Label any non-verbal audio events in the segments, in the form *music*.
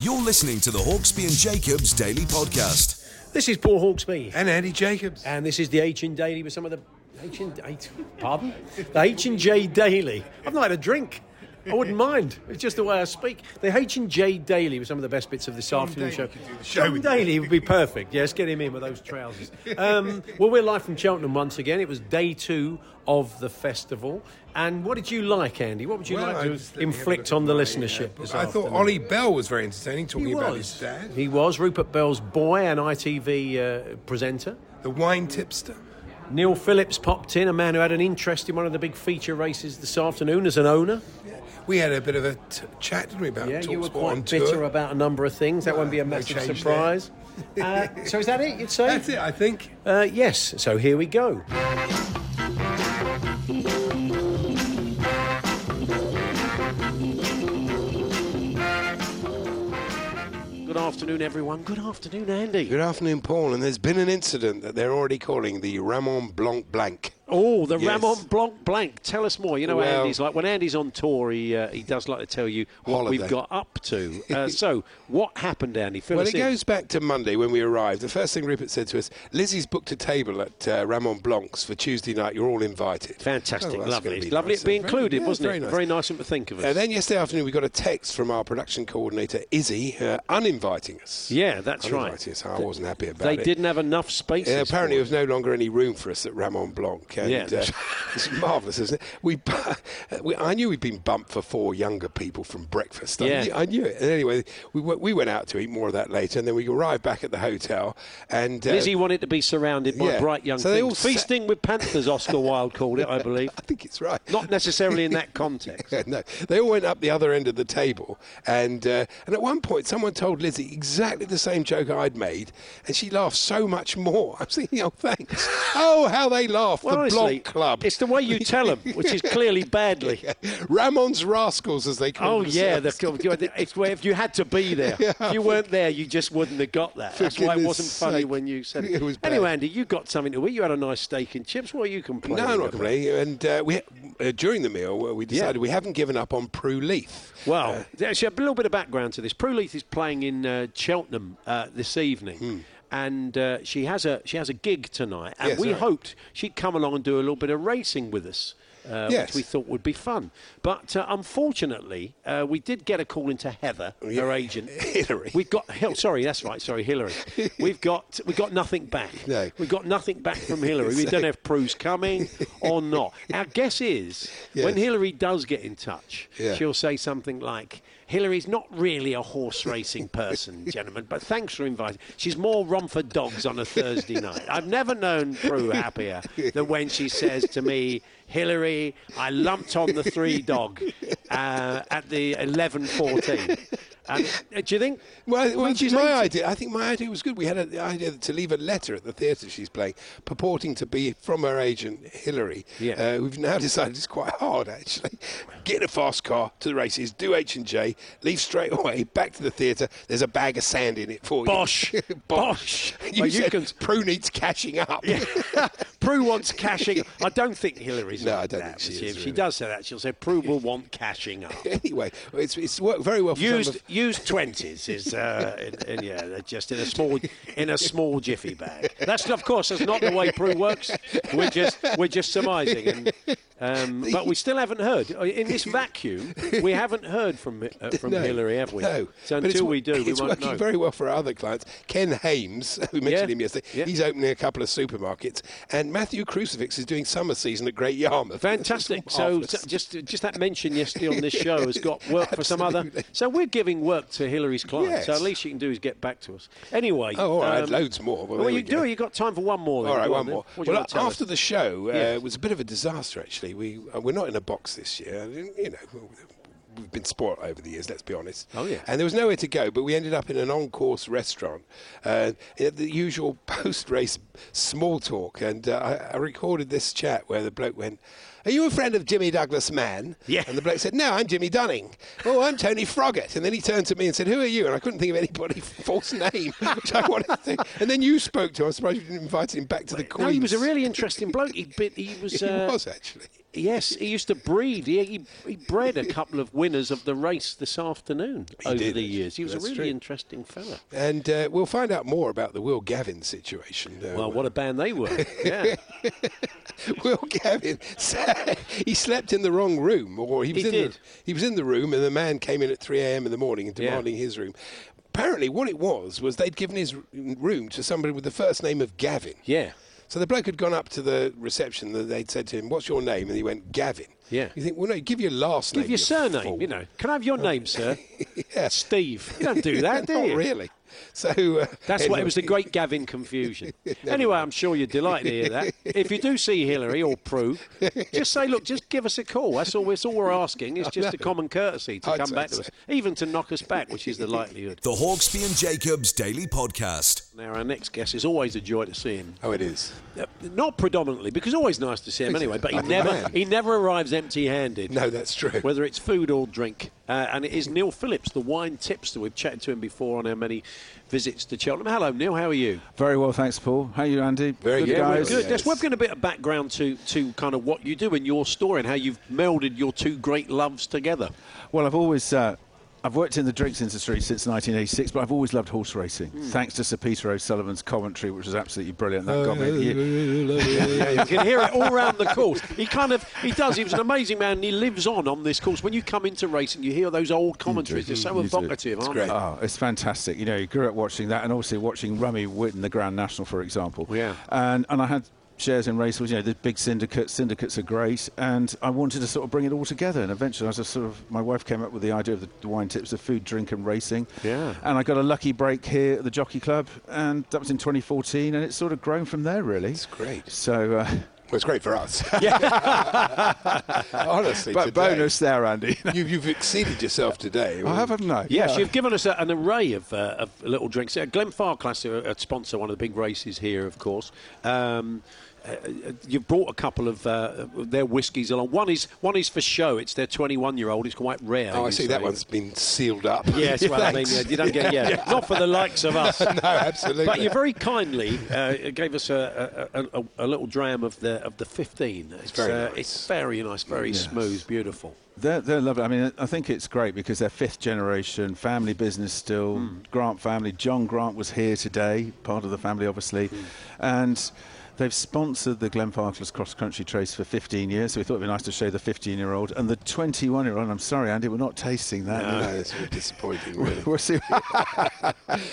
You're listening to the Hawksbee and Jacobs Daily Podcast. This is Paul Hawksbee, And Andy Jacobs. and this is the H and Daily with some of the H and H, pardon, the H and J Daily. I've not had a drink. I wouldn't *laughs* mind. It's just the way I speak. The H and J Daily with some of the best bits of this afternoon Daly show. could do the show John with Daly would be perfect. Yes, get him in with those trousers. Um, *laughs* well, we're live from Cheltenham once again. It was day two of the festival. And what did you like, Andy? What would you Well, like to was- let me have a inflict on the at my, listenership uh, this I afternoon? thought Oli Bell was very entertaining, talking about his dad, He was Rupert Bell's boy and ITV uh, presenter. the wine tipster. Neil Phillips popped in, a man who had an interest in one of the big feature races this afternoon as an owner. We had a bit of a t- chat, didn't we, about Yeah, you were quite bitter tour. about a number of things. That Well, won't be a massive change surprise. uh, so is that it? You'd say? That's it, I think. Uh, yes. So here we go. Good afternoon, everyone. Good afternoon, Andy. Good afternoon, Paul. And there's been an incident that they're already calling the Raymond Blanc Blanc. Oh, the Yes. Raymond Blanc Blanc. Tell us more. You know, Well- Andy's like when Andy's on tour, he uh, he does like to tell you what we've got up to. Uh, *laughs* so, what happened, Andy? Fill Well, it in. goes back to Monday when we arrived. The first thing Rupert said to us, Lizzie's booked a table at uh, Raymond Blanc's for Tuesday night. You're all invited. Fantastic, Oh, that's lovely. be lovely nice. to be included, yeah, wasn't very it? nice. Very nice of to think of us. And then yesterday afternoon, we got a text from our production coordinator, Izzy, uh, uninviting us. yeah, that's right. Uninviting us. I wasn't happy about They it. didn't have enough space. Yeah, apparently, there was no longer any room for us at Raymond Blanc. Yeah. uh, *laughs* it's marvellous, isn't it? We, we, I knew we'd been bumped for four younger people from breakfast. I, Yeah. knew, I knew it. And anyway, we, went- we went out to eat more of that later, and then we arrived back at the hotel. And uh, Lizzie wanted to be surrounded by yeah. bright young So they things. all sat- Feasting with Panthers, Oscar Wilde called it, I believe. *laughs* I think it's right. Not necessarily in that *laughs* context. Yeah, no, they all went up the other end of the table, and uh, and at one point, someone told Lizzie exactly the same joke I'd made, and she laughed so much more. I was thinking, oh, thanks. oh, how they laughed. Well, the honestly, Club. It's the way you tell them, *laughs* which is clearly badly. *laughs* Raymond's Rascals, as they call Oh yeah, it's where if you had to be *laughs* there, if you weren't there, you just wouldn't have got that. That's why it wasn't funny sake. when you said it. It was bad. anyway, Andy, you got something to eat. You had a nice steak and chips. What are you complaining? No, I'm not complaining. And uh, we uh, during the meal, uh, we decided we haven't given up on Prue Leith. Well, actually, a little bit of background to this. Prue Leith is playing in uh, Cheltenham uh, this evening. And uh, she has a she has a gig tonight, and. Yes, we right. hoped she'd come along and do a little bit of racing with us, uh, Yes. which we thought would be fun. But uh, unfortunately, uh, we did get a call into Heather, her agent, *laughs* Hillary. We've got Hil- sorry, that's right, sorry, Hillary. *laughs* We've got we got nothing back. No. We've got nothing back from Hillary. We don't know if Prue's coming or not. *laughs* Our guess is when Hillary does get in touch, Yeah. she'll say something like, Hillary's not really a horse racing *laughs* person, gentlemen, but thanks for inviting. She's more Romford dogs on a Thursday *laughs* night. I've never known Prue happier than when she says to me, Hillary, I lumped on the three dog uh, at the 11.14. And, *laughs* uh, do you think? Well, well she's my idea, I think my idea was good. We had a, the idea to leave a letter at the theatre she's playing, purporting to be from her agent Hillary. Yeah. Uh, we've now *laughs* decided it's quite hard actually. Get in a fast car to the races, do H and J, leave straight away, back to the theatre. There's a bag of sand in it for you. Bosh. *laughs* Bosh. You Well, you can- Prue needs cashing up. Prue Prue wants cashing. I don't think Hillary's No, I don't that. think she If is, she does say that, she'll say Prue will want cashing up. *laughs* anyway, it's, it's worked very well for Used used twenties is uh, in, in, yeah, they're just in a small in a small jiffy bag. That's of course that's not the way Prue works. We're just we're just surmising, and, um, but we still haven't heard in this vacuum. We haven't heard from uh, from No, Hillary, have we? No. So until we do, we it's won't working know. very well for our other clients. Ken Hames, *laughs* we mentioned Yeah, him yesterday, yeah. he's opening a couple of supermarkets, and Matthew Crucifix is doing summer season at Great Yarmouth. *laughs* Fantastic. *laughs* So, so just just that mention yesterday on this show has got work for some other. So we're giving work to Hillary's clients. So at least you can do is get back to us. Anyway. Oh, all right, I had um, loads more. Well, Well, you we do. You got time for one more? Then. All right, Go one on more. What do you Well, want to tell after us? the show, uh, Yes. it was a bit of a disaster. Actually, we uh, we're not in a box this year. You know, we've been spoilt over the years. Let's be honest. Oh, yeah. And there was nowhere to go, but we ended up in an on-course restaurant, uh, the usual *laughs* post-race small talk, and uh, I, I recorded this chat where the bloke went. Are you a friend of Jimmy Douglas Mann? Yeah. And the bloke said, No, I'm Jimmy Dunning. Oh, I'm Tony Froggatt. And then he turned to me and said, Who are you? And I couldn't think of anybody *laughs* false name, which I wanted to think. And then you spoke to him. I'm surprised you didn't invite him back to the Queen's. No, he was a really interesting bloke. He, he was. *laughs* He Uh, was actually. Yes, he used to breed. He, he, he bred a couple of winners of the race this afternoon He over did, the years. He was That's a really true. interesting fella. And uh, we'll find out more about the Will Gavin situation. Uh, Well, what a band they were. *laughs* Yeah. *laughs* Will Gavin, *laughs* he slept in the wrong room, or he was He in did. The, he was in the room, and the man came in at 3 a.m. in the morning and Yeah. demanding his room. Apparently, what it was was they'd given his room to somebody with the first name of Gavin. Yeah. So the bloke had gone up to the reception. and They'd said to him, "What's your name?" And he went, "Gavin." Yeah. You think, well, no, give your last Give name. Give your surname, fool. you know. Can I have your name, sir? *laughs* Yeah. Steve. You don't do *laughs* that, do Not you? really. So uh, That's what it was the great Gavin confusion. *laughs* Anyway. I'm sure you're delighted to hear that. If you do see Hillary or Prue, just say, look, just give us a call. That's all. That's all we're asking. It's just a common courtesy to I'd come back to us, even to knock us back, which is the likelihood. The Hawksbee and Jacobs Daily Podcast. Now, our next guest is always a joy to see him. Oh, it is. Uh, Not predominantly, because always nice to see him anyway. But he never man. he never arrives empty-handed. No, that's true. Whether it's food or drink, uh, and it is Neil Phillips, the wine tipster. We've chatted to him before on our many visits to Cheltenham. Hello, Neil. How are you? Very well, thanks, Paul. How are you, Andy? Very good, Yeah, guys. good. Yes. Let's we've got a bit of background to, to kind of what you do in your story and how you've melded your two great loves together. Well, I've always uh, I've worked in the drinks industry since 1986, but I've always loved horse racing. Hmm. Thanks to Sir Peter O'Sullevan's commentary, which was absolutely brilliant. That got Oh, me. You can hear it all round the course. He kind of he does. He was an amazing man. and He lives on on this course. When you come into racing, you hear those old commentaries. They're so evocative, aren't great. they? Oh, it's fantastic. You know, you grew up watching that and obviously watching Rummy win the Grand National, for example. Yeah. And and I had shares in races, you know, the big syndicates. Syndicates are great. And I wanted to sort of bring it all together. And eventually I was just sort of, my wife came up with the idea of the wine tips of food, drink and racing. Yeah. And I got a lucky break here at the Jockey Club. And that was in 2014. And it's sort of grown from there, really. It's great. So, uh, Well, it's great for us. *laughs* Yeah. *laughs* Honestly, but today, bonus there, Andy. *laughs* You, you've exceeded yourself today. I have, haven't I? Yes, you've given us a, an array of, uh, of little drinks. Uh, Glenfarclas are a sponsor, one of the big races here, of course. Um, you've brought a couple of uh, their whiskies along. One is one is for show. It's their 21 year old. It's quite rare. Oh, I see. say. That one's been sealed up. *laughs* Yes, well, I mean, yeah, you don't get yeah, not for the likes of *laughs* us. no, absolutely. But you very kindly uh, gave us a, a, a, a little dram of the of the 15. It's, very uh, nice. it's very nice, very smooth, beautiful. They're, they're lovely. I mean, I think it's great because they're fifth generation, family business still. Hmm. Grant family. John Grant was here today, part of the family, obviously. Hmm. And they've sponsored the Glenfarclas Cross Country Chase for 15 years, so we thought it'd be nice to show the 15 year old. And the 21 year old, I'm sorry, Andy, we're not tasting that. no, *laughs* that's really disappointing. Really. We'll see. *laughs*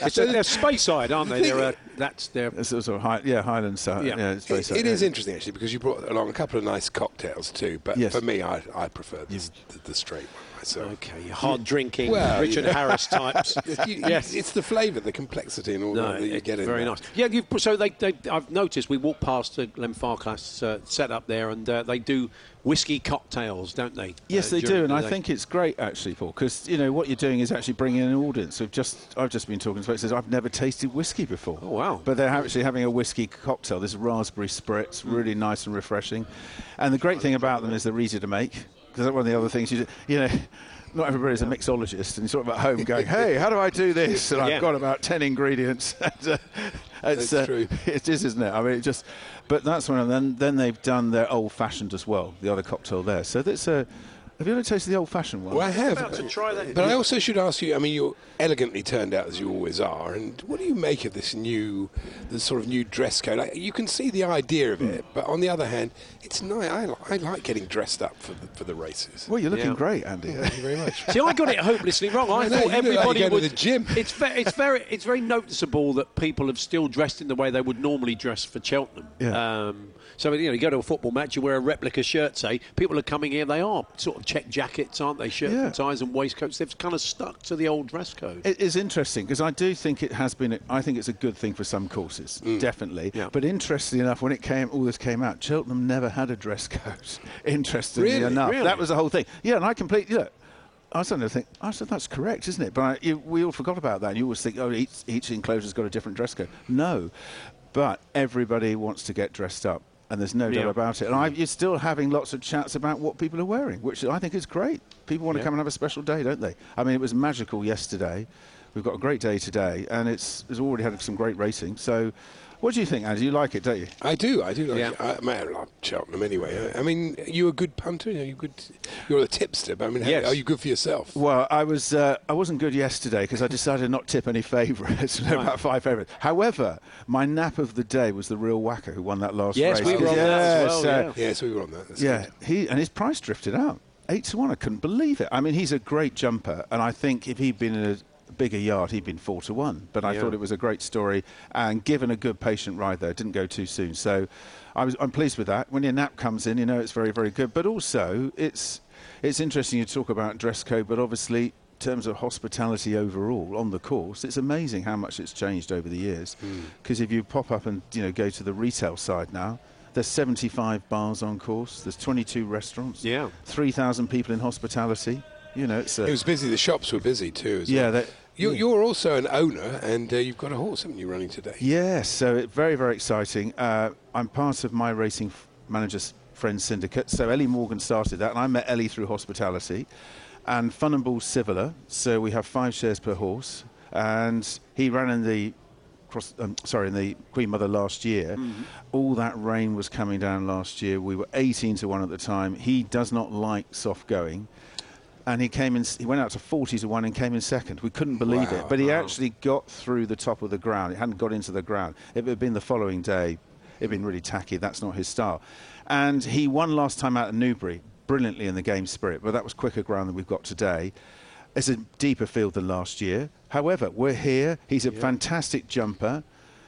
It's a, they're Speyside, aren't they? They're, uh, that's their It's sort of high, yeah, Highland side. Yeah. Yeah, it's very It, sad. it is interesting actually because you brought along a couple of nice cocktails too. But Yes. for me, I, I prefer the, the, the straight one myself. Okay, hard drinking, Well, Richard you know. Harris types. *laughs* You- you- yes. it's the flavour, the complexity, and all No, that that you get in very there. nice. Yeah, you've, so they, they, I've noticed we walk past the Glenfarclas uh, set up there, and uh, they do whiskey cocktails, don't they? Yes, uh, they do, and the I day? think it's great actually, Paul, because you know what you're doing is actually bringing in an audience. We've just, I've just been talking to folks. Says I've never tasted whiskey before. Oh, wow. But they're actually having a whiskey cocktail. This raspberry spritz, Mm. really nice and refreshing. And the great thing about them is they're easy to make. Because one of the other things you do, you know. *laughs* not everybody's a mixologist and you're sort of at home going, hey, how do I do this? And Yeah. I've got about 10 ingredients. *laughs* and, uh, it's, That's true. *laughs* It is, isn't it? I mean, it just, but that's one. And then, then they've done their old fashioned as well, the other cocktail there. So that's a, have you ever tasted the old fashioned one? Well, I have. About to try that. But I also should ask you. I mean, you're elegantly turned out as you always are. And what do you make of this new, the sort of new dress code? Like, you can see the idea of it, but on the other hand, it's nice. I, li- I like getting dressed up for the, for the races. Well, you're looking Yeah. great, Andy. Thank you very much. *laughs* See, I got it hopelessly wrong. I, I know, thought you look like everybody you're going would. to the gym. It's ve- it's very it's very noticeable that people have still dressed in the way they would normally dress for Cheltenham. Yeah. Um, so you know, you go to a football match, you wear a replica shirt. Say, people are coming here. They are sort of check jackets, aren't they? Shirts Yeah. and ties and waistcoats. They've kind of stuck to the old dress code. It is interesting because I do think it has been. I think it's a good thing for some courses, mm. definitely. Yeah. But interestingly enough, when it came, all this came out. Cheltenham never had a dress *laughs* code. interestingly Really? enough, Really? that was the whole thing. Yeah, and I completely look. I to think. I said that's correct, isn't it? But I, you, we all forgot about that. And you always think, oh, each, each enclosure's got a different dress code. No, but everybody wants to get dressed up. And there's no doubt about it. And I, you're still having lots of chats about what people are wearing, which I think is great. People want to come and have a special day, don't they? I mean, it was magical yesterday. We've got a great day today, and it's, it's already had some great racing. So, what do you think, Andy? You like it, don't you? I do, I do. Like Yeah. it. I, man, I like Cheltenham anyway. I, I mean, you are a good punter? you're you good? You're a tipster, but I mean, how- Yes. are you good for yourself? Well, I was uh, I wasn't good yesterday because I decided not to tip any *laughs* favourites. no, about five favourites. However, my nap of the day was the real whacker who won that last Yes, race. we were on that as well, uh, yeah. Yeah, so we were on that. That's Yeah, good. he and his price drifted out eight to one. I couldn't believe it. I mean, he's a great jumper, and I think if he'd been in a bigger yard, he'd been four to one. But I Yeah. thought it was a great story, and given a good patient ride there, didn't go too soon. So I was I'm pleased with that. When your nap comes in, you know it's very very good. But also it's it's interesting you talk about dress code, but obviously. In terms of hospitality overall on the course, it's amazing how much it's changed over the years. Hmm. Because if you pop up and you know go to the retail side now, there's 75 bars on course. There's 22 restaurants. Yeah. 3,000 people in hospitality. You know, it's a, It was busy. The shops were busy too. As yeah. well. That, You're, yeah. you're also an owner, and uh, you've got a horse, haven't you, running today? Yes, so it, very, very exciting. Uh, I'm part of my racing f- managers friends syndicate. So Ellie Morgan started that, and I met Ellie through hospitality. And Funambule Sivola, so we have five shares per horse. And he ran in the cross, um, sorry, in the Queen Mother last year. All that rain was coming down last year. We were 18 to one at the time. He does not like soft going. And he came in. He went out to 40 to one and came in second. We couldn't believe it, Wow. but he actually got through the top of the ground. It hadn't got into the ground. If it had been the following day, it'd been really tacky. That's not his style. And he won last time out at Newbury, brilliantly in the game spirit, but that was quicker ground than we've got today. It's a deeper field than last year. However, we're here. He's a fantastic jumper.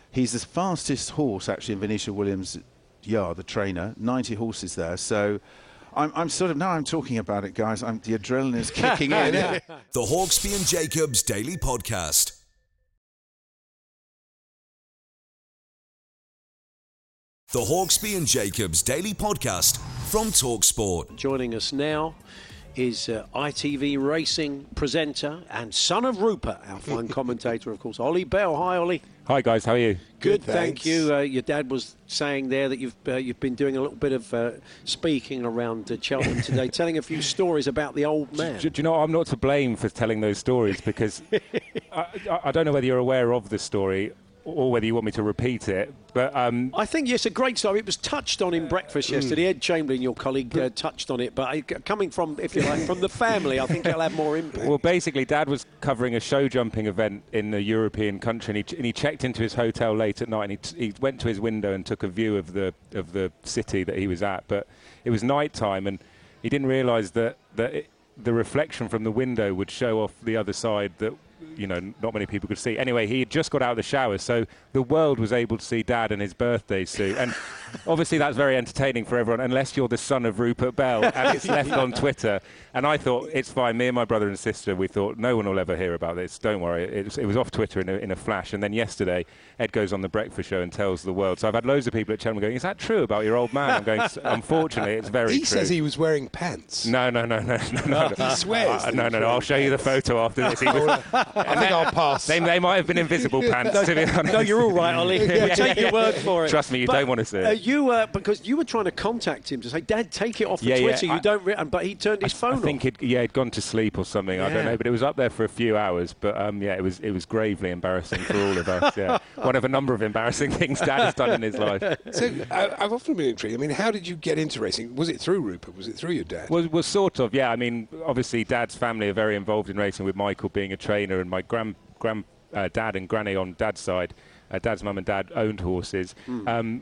He's the fastest horse actually in Venetia Williams' yard, the trainer. 90 horses there. So I'm, I'm sort of now I'm talking about it, guys. I'm, the adrenaline is kicking in. *laughs* *laughs* The Hawksbee and Jacobs Daily Podcast. The Hawksbee and Jacobs Daily Podcast from Talksport. Joining us now is uh, ITV racing presenter and son of Rupert, our fine *laughs* commentator, of course, Oli Bell. Hi, Oli. Hi guys, how are you? Good, Good, thank you. Uh, your dad was saying there that you've uh, you've been doing a little bit of uh, speaking around uh, Cheltenham today, *laughs* telling a few stories about the old man. Do, do you know I'm not to blame for telling those stories because *laughs* I, I- I don't know whether you're aware of the story or whether you want me to repeat it. But um, I think yes, a great story. It was touched on in breakfast yesterday. Ed Chamberlain, your colleague, uh, touched on it. But I, coming from, if you like, from the family, I think it'll have more *laughs* impact. well, basically, Dad was covering a show jumping event in a European country, and he, and he checked into his hotel late at night, and he, t- he went to his window and took a view of the of the city that he was at. But it was night time, and he didn't realise that that it, the reflection from the window would show off the other side that you know not many people could see. Anyway, he had just got out of the shower, so the world was able to see Dad in his birthday suit, and *laughs* obviously that's very entertaining for everyone, unless you're the son of Rupert Bell, and it's *laughs* left on Twitter. And I thought it's fine. Me and my brother and sister, we thought no one will ever hear about this. Don't worry. It was, it was off Twitter in a, in a flash. And then yesterday, Ed goes on the breakfast show and tells the world. So I've had loads of people at Cheltenham going, "Is that true about your old man?" I'm going, *laughs* "Unfortunately, it's very true. He true." says he was wearing pants. No, no, no, no, no, no. He swears Uh, no, no, no. I'll wearing show you the photo after this. He was, I think I'll pass. They, they might have been invisible pants, to be *laughs* honest. No, you're all right, Oli. *laughs* We'll take your word for it. Trust me, you But, don't want to see it. Uh, you uh, because you were trying to contact him to say, Dad, take it off the Yeah, yeah, Twitter. you I- don't. Re-, but he turned his phone off. I think off. he'd, yeah, he'd gone to sleep or something. I don't know, but it was up there for a few hours. But um, yeah, it was it was gravely embarrassing for all of us. *laughs* Yeah, one of a number of embarrassing things Dad has done in his life. So I, I've often been intrigued. I mean, how did you get into racing? Was it through Rupert? Was it through your dad? Was was sort of yeah. I mean, obviously, Dad's family are very involved in racing, with Michael being a trainer and my grand grand uh, dad and granny on Dad's side. Uh, Dad's mum and dad owned horses. Um,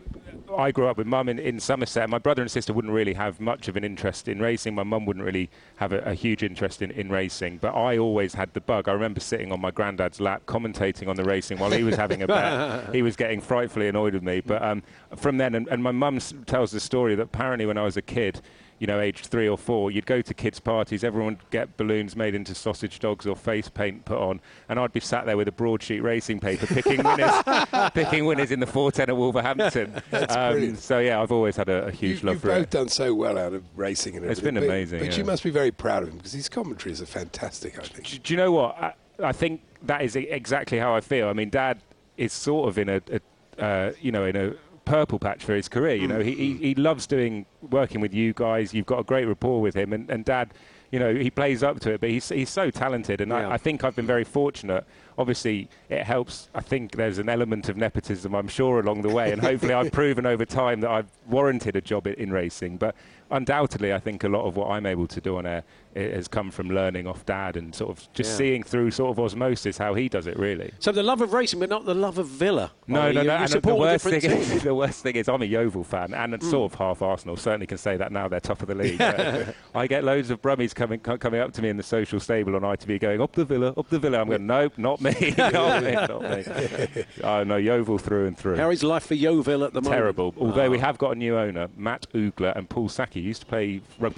I grew up with mum in, in Somerset. My brother and sister wouldn't really have much of an interest in racing. My mum wouldn't really have a, a huge interest in, in racing. But I always had the bug. I remember sitting on my granddad's lap commentating on the racing while he was having a bet. *laughs* he was getting frightfully annoyed with me. But um, from then, and, and my mum tells the story that apparently when I was a kid, you know, aged three or four, you'd go to kids' parties, everyone would get balloons made into sausage dogs or face paint put on, and I'd be sat there with a broadsheet racing paper picking winners, *laughs* picking winners in the 410 at Wolverhampton. *laughs* Um, so yeah, I've always had a, a huge you, love you've for both done so well out of racing and It's been but- amazing, But, you yeah. must be very proud of him because his commentaries are fantastic. I think. do, do you know what? I, I think that is exactly how I feel. I mean, Dad is sort of in a, a uh, you know, in a purple patch for his career. You know, he, he mm-hmm. he loves doing working with you guys. You've got a great rapport with him, and, and Dad. You know, he plays up to it, but he's, he's so talented, and Yeah. I, I think I've been very fortunate. Obviously, it helps. I think there's an element of nepotism, I'm sure, along the way, and hopefully, I've *laughs* proven over time that I've warranted a job in, in racing. But undoubtedly, I think a lot of what I'm able to do on air i- has come from learning off Dad and sort of just Yeah. seeing through sort of osmosis how he does it. Really. So the love of racing, but not the love of Villa. No, Oli. no, no. You and the support a worst thing is, *laughs* the worst thing is, I'm a Yeovil fan and sort of half Arsenal. Certainly can say that now they're top of the league. *laughs* But I get loads of brummies coming coming up to me in the social stable on ITV, going up the Villa, up the Villa. I'm going, nope, not me, *laughs* not me, not me. Oh no, Yeovil through and through. How is life for Yeovil at the moment? Terrible. Although Ah. we have got a new owner, Matt Oogler and Paul Sackey used to play rugby.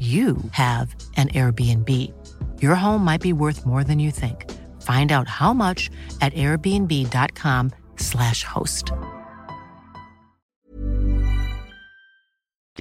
you have an Airbnb. Your home might be worth more than you think. Find out how much at airbnb.com/slash host.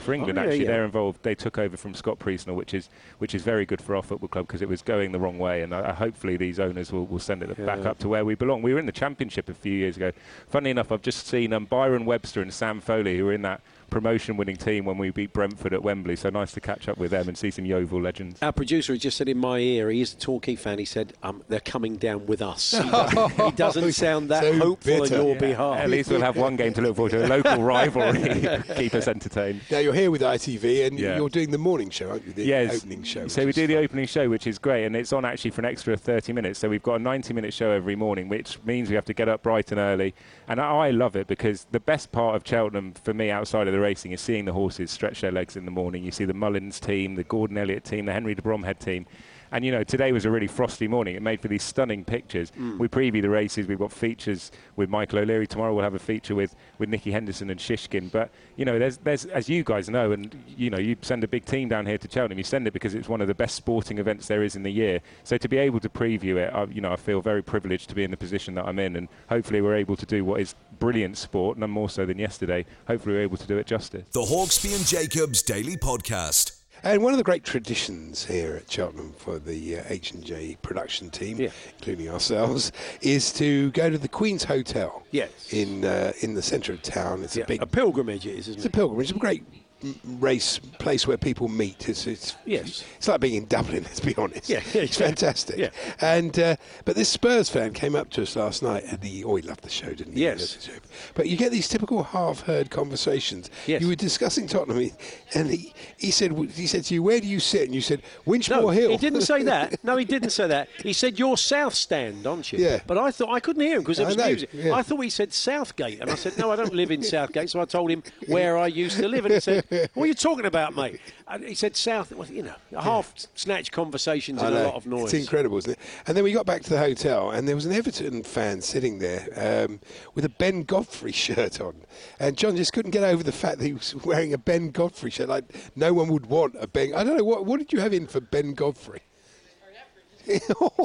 for England. Oh, yeah, actually, yeah. they're involved. They took over from Scott Priestnall, which is which is very good for our football club because it was going the wrong way. And I, I hopefully these owners will, will send it back up to where we belong. We were in the Championship a few years ago. Funny enough, I've just seen um, Byron Webster and Sam Foley, who were in that promotion-winning team when we beat Brentford at Wembley. So nice to catch up with them and see some Yeovil legends. Our producer has just said in my ear, he is a Torquay fan. He said, um, "They're coming down with us." He *laughs* doesn't, he doesn't sound that So hopeful bitter. on your Yeah. behalf. At least we'll have one game to look forward to. A local rivalry *laughs* keep us entertained. Now you're here with ITV and Yeah. you're doing the morning show, aren't you? The Yes. opening show. So we is do the opening show, which is great, and it's on actually for an extra 30 minutes. So we've got a 90-minute show every morning, which means we have to get up bright and early. And I I love it because the best part of Cheltenham for me, outside of the racing, is seeing the horses stretch their legs in the morning. You see the Mullins team, the Gordon Elliott team, the Henry de Bromhead team. And you know, today was a really frosty morning. It made for these stunning pictures. Mm. We preview the races. We've got features with Michael O'Leary tomorrow. We'll have a feature with, with Nicky Henderson and Shishkin. But you know, there's there's as you guys know, and you know, you send a big team down here to Cheltenham. You send it because it's one of the best sporting events there is in the year. So to be able to preview it, I, you know, I feel very privileged to be in the position that I'm in, and hopefully we're able to do what is brilliant sport, none more so than yesterday. Hopefully we're able to do it justice. The Hawksbee and Jacobs Daily Podcast. And one of the great traditions here at Cheltenham for the uh, H&J production team, Yeah. including ourselves, is to go to the Queen's Hotel. Yes. In uh, in the centre of town. It's Yeah, a big a pilgrimage it is, isn't It's a pilgrimage. It's a great m- race place where people meet. It's, it's Yes. It's like being in Dublin. *laughs* Let's be honest. Yeah, yeah, it's fantastic. Yeah. And uh, but this Spurs fan came up to us last night, and he oh he loved the show, didn't he? Yes. He loved the show. But you get these typical half-heard conversations. Yes. You were discussing Tottenham, and he, he said he said to you, "Where do you sit?" And you said, "Winchmore No, Hill." he didn't say that. *laughs* No, he didn't say that. He said you're South Stand, aren't you? Yeah. But I thought I couldn't hear him because there I was know, music. yeah. I thought he said Southgate, and I said no, I don't live in *laughs* Southgate. So I told him where I used to live, and he said, *laughs* "What are you talking about, mate?" *laughs* And he said South. Well, you know, half snatch conversations and a lot of noise. It's incredible, isn't it? And then we got back to the hotel, and there was an Everton fan sitting there um, with a Ben Godfrey *laughs* shirt on. And John just couldn't get over the fact that he was wearing a Ben Godfrey shirt. Like, no one would want a Ben. I don't know, what, what did you have in for Ben Godfrey?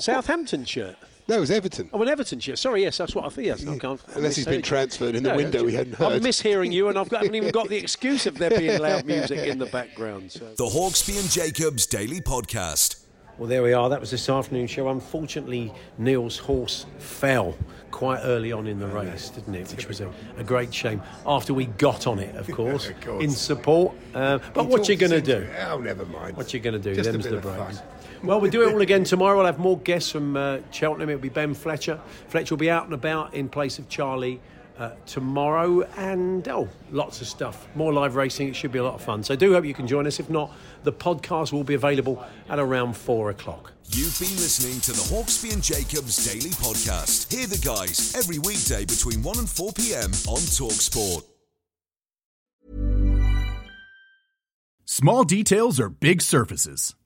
Southampton shirt. No, it was Everton. Oh, an Everton shirt. Sorry, yes, that's what I think. Yes, I can't, Unless he's been misheard. transferred in the No, window, we hadn't heard. I'm heard. mishearing you, and I've got, haven't even got the *laughs* excuse of there being loud music in the background. So. The Hawksbee and Jacobs Daily Podcast. Well, there we are. That was this afternoon show. Unfortunately, Neil's horse fell quite early on in the race, didn't it? Which was a, a great shame. After we got on it, of *laughs* course, of course. in support. Uh, but He what you going to do? Oh, never mind. What you going to do? Just a Them's bit the of breaks. Fun. Well, we'll do it all again tomorrow. We'll have more guests from uh, Cheltenham. It'll be Ben Fletcher. Fletcher will be out and about in place of Charlie uh, tomorrow. And, oh, lots of stuff. More live racing. It should be a lot of fun. So do hope you can join us. If not, the podcast will be available at around four o'clock. You've been listening to the Hawksbee and Jacobs Daily Podcast. Hear the guys every weekday between 1 and 4 p.m. on Talksport. Small details are big surfaces.